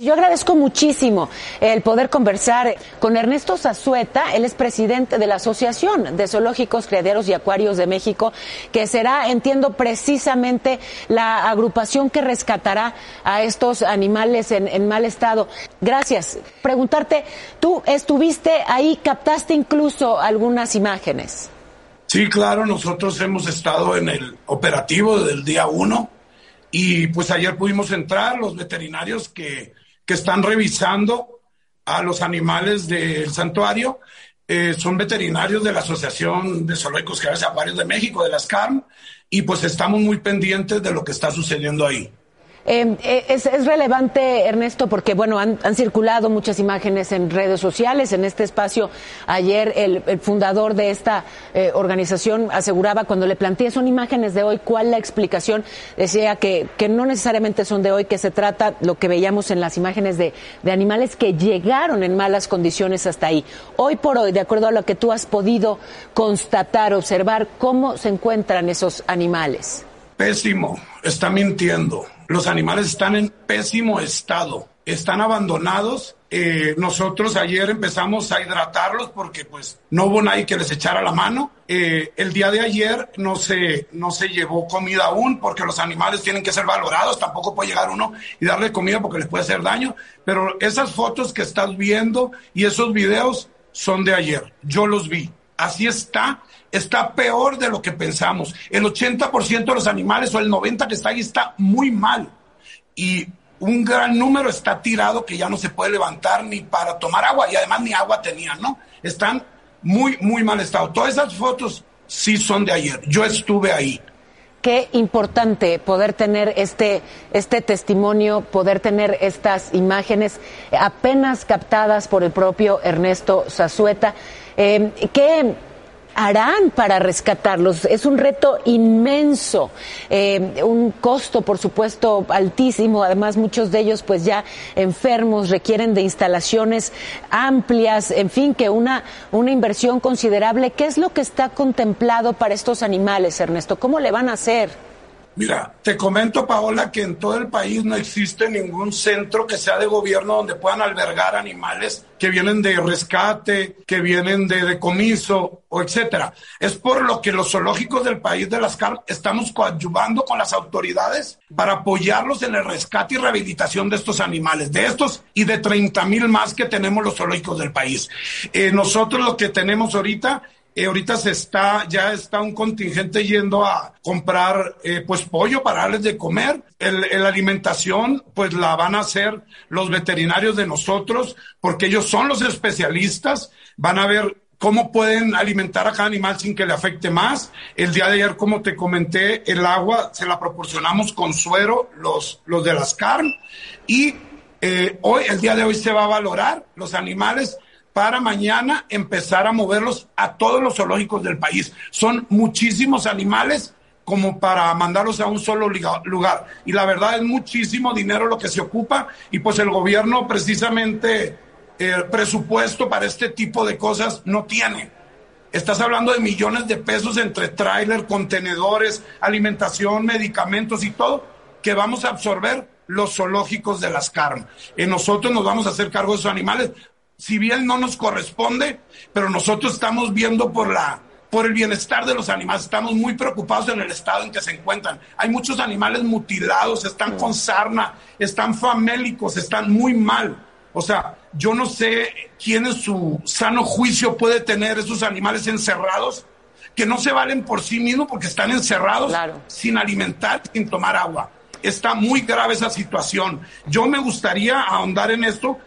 Yo agradezco muchísimo el poder conversar con Ernesto Zazueta, él es presidente de la Asociación de Zoológicos, Criaderos y Acuarios de México, que será, entiendo, precisamente la agrupación que rescatará a estos animales en, mal estado. Gracias. Preguntarte, tú estuviste ahí, captaste incluso algunas imágenes. Sí, claro, nosotros hemos estado en el operativo del día uno y pues ayer pudimos entrar los veterinarios que que están revisando a los animales del santuario. Eh, son veterinarios de la Asociación de Zoológicos y Acuarios de México, de las CARM, y pues estamos muy pendientes de lo que está sucediendo ahí. Eh, es, es, relevante, Ernesto, porque bueno, han, circulado muchas imágenes en redes sociales. En este espacio, ayer el, el fundador de esta eh, organización aseguraba, cuando le planteé, son imágenes de hoy, ¿cuál la explicación? Decía que, que no necesariamente son de hoy, que se trata lo que veíamos en las imágenes de, de animales que llegaron en malas condiciones hasta ahí. Hoy por hoy, de acuerdo a lo que tú has podido constatar, observar, ¿cómo se encuentran esos animales? Pésimo, está mintiendo los animales están en pésimo estado, están abandonados. Eh, nosotros ayer empezamos a hidratarlos porque pues no hubo nadie que les echara la mano. Eh, el día de ayer no se, no se llevó comida aún porque los animales tienen que ser valorados. Tampoco puede llegar uno y darle comida porque les puede hacer daño. Pero esas fotos que estás viendo y esos videos son de ayer. Yo los vi. Así está está peor de lo que pensamos. El 80% de los animales o el 90% que está ahí está muy mal. Y un gran número está tirado que ya no se puede levantar ni para tomar agua y además ni agua tenían, ¿no? Están muy, muy mal estado. Todas esas fotos sí son de ayer. Yo estuve ahí. Qué importante poder tener este, este testimonio, poder tener estas imágenes apenas captadas por el propio Ernesto Zazueta. Eh, ¿Qué harán para rescatarlos? Es un reto inmenso, eh, un costo, por supuesto, altísimo. Además, muchos de ellos, pues ya enfermos, requieren de instalaciones amplias, en fin, que una, una inversión considerable. ¿Qué es lo que está contemplado para estos animales, Ernesto? ¿Cómo le van a hacer? Mira, te comento, Paola, que en todo el país no existe ningún centro que sea de gobierno donde puedan albergar animales que vienen de rescate, que vienen de decomiso o etcétera. Es por lo que los zoológicos del país de las CAR estamos coadyuvando con las autoridades para apoyarlos en el rescate y rehabilitación de estos animales, de estos y de 30 mil más que tenemos los zoológicos del país. Eh, nosotros lo que tenemos ahorita eh, ahorita se está, ya está un contingente yendo a comprar eh, pues pollo para darles de comer. La alimentación pues la van a hacer los veterinarios de nosotros porque ellos son los especialistas. Van a ver cómo pueden alimentar a cada animal sin que le afecte más. El día de ayer, como te comenté, el agua se la proporcionamos con suero, los, los de las carnes. Y eh, hoy, el día de hoy se va a valorar los animales para mañana empezar a moverlos a todos los zoológicos del país. Son muchísimos animales como para mandarlos a un solo lugar. Y la verdad es muchísimo dinero lo que se ocupa y pues el gobierno precisamente el presupuesto para este tipo de cosas no tiene. Estás hablando de millones de pesos entre tráiler, contenedores, alimentación, medicamentos y todo que vamos a absorber los zoológicos de las carnes. Y nosotros nos vamos a hacer cargo de esos animales si bien no nos corresponde, pero nosotros estamos viendo por la por el bienestar de los animales, estamos muy preocupados en el estado en que se encuentran. Hay muchos animales mutilados, están con sarna, están famélicos, están muy mal. O sea, yo no sé quién en su sano juicio puede tener esos animales encerrados que no se valen por sí mismos porque están encerrados sin alimentar, sin tomar agua. Está muy grave esa situación. Yo me gustaría ahondar en esto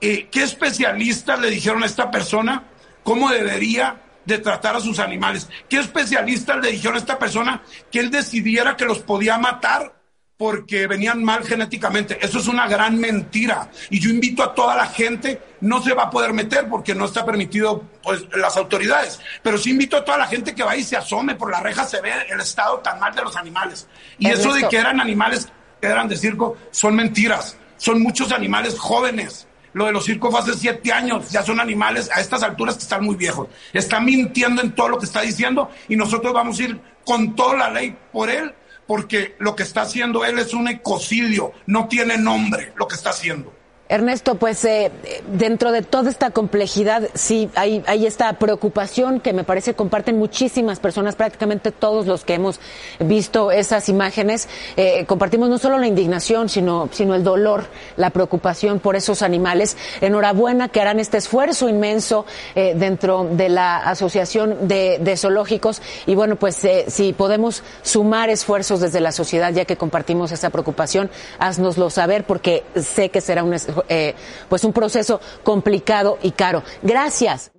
eh, ¿qué especialistas le dijeron a esta persona cómo debería de tratar a sus animales? ¿Qué especialistas le dijeron a esta persona que él decidiera que los podía matar porque venían mal genéticamente. Eso es una gran mentira. Y yo invito a toda la gente, no se va a poder meter porque no está permitido pues, las autoridades, pero sí invito a toda la gente que va y se asome, por la reja se ve el estado tan mal de los animales. Y eso de que eran animales que eran de circo son mentiras. Son muchos animales jóvenes. Lo de los circos hace siete años, ya son animales a estas alturas que están muy viejos. Está mintiendo en todo lo que está diciendo y nosotros vamos a ir con toda la ley por él porque lo que está haciendo él es un ecocidio, no tiene nombre lo que está haciendo. Ernesto, pues eh, dentro de toda esta complejidad, sí, hay, esta preocupación que me parece comparten muchísimas personas, prácticamente todos los que hemos visto esas imágenes. Eh, compartimos no solo la indignación, sino, sino el dolor, la preocupación por esos animales. Enhorabuena que harán este esfuerzo inmenso eh, dentro de la Asociación de, de Zoológicos. Y bueno, pues si podemos sumar esfuerzos desde la sociedad, ya que compartimos esa preocupación, haznoslo saber, porque sé que será un esfuerzo eh, pues un proceso complicado y caro. Gracias.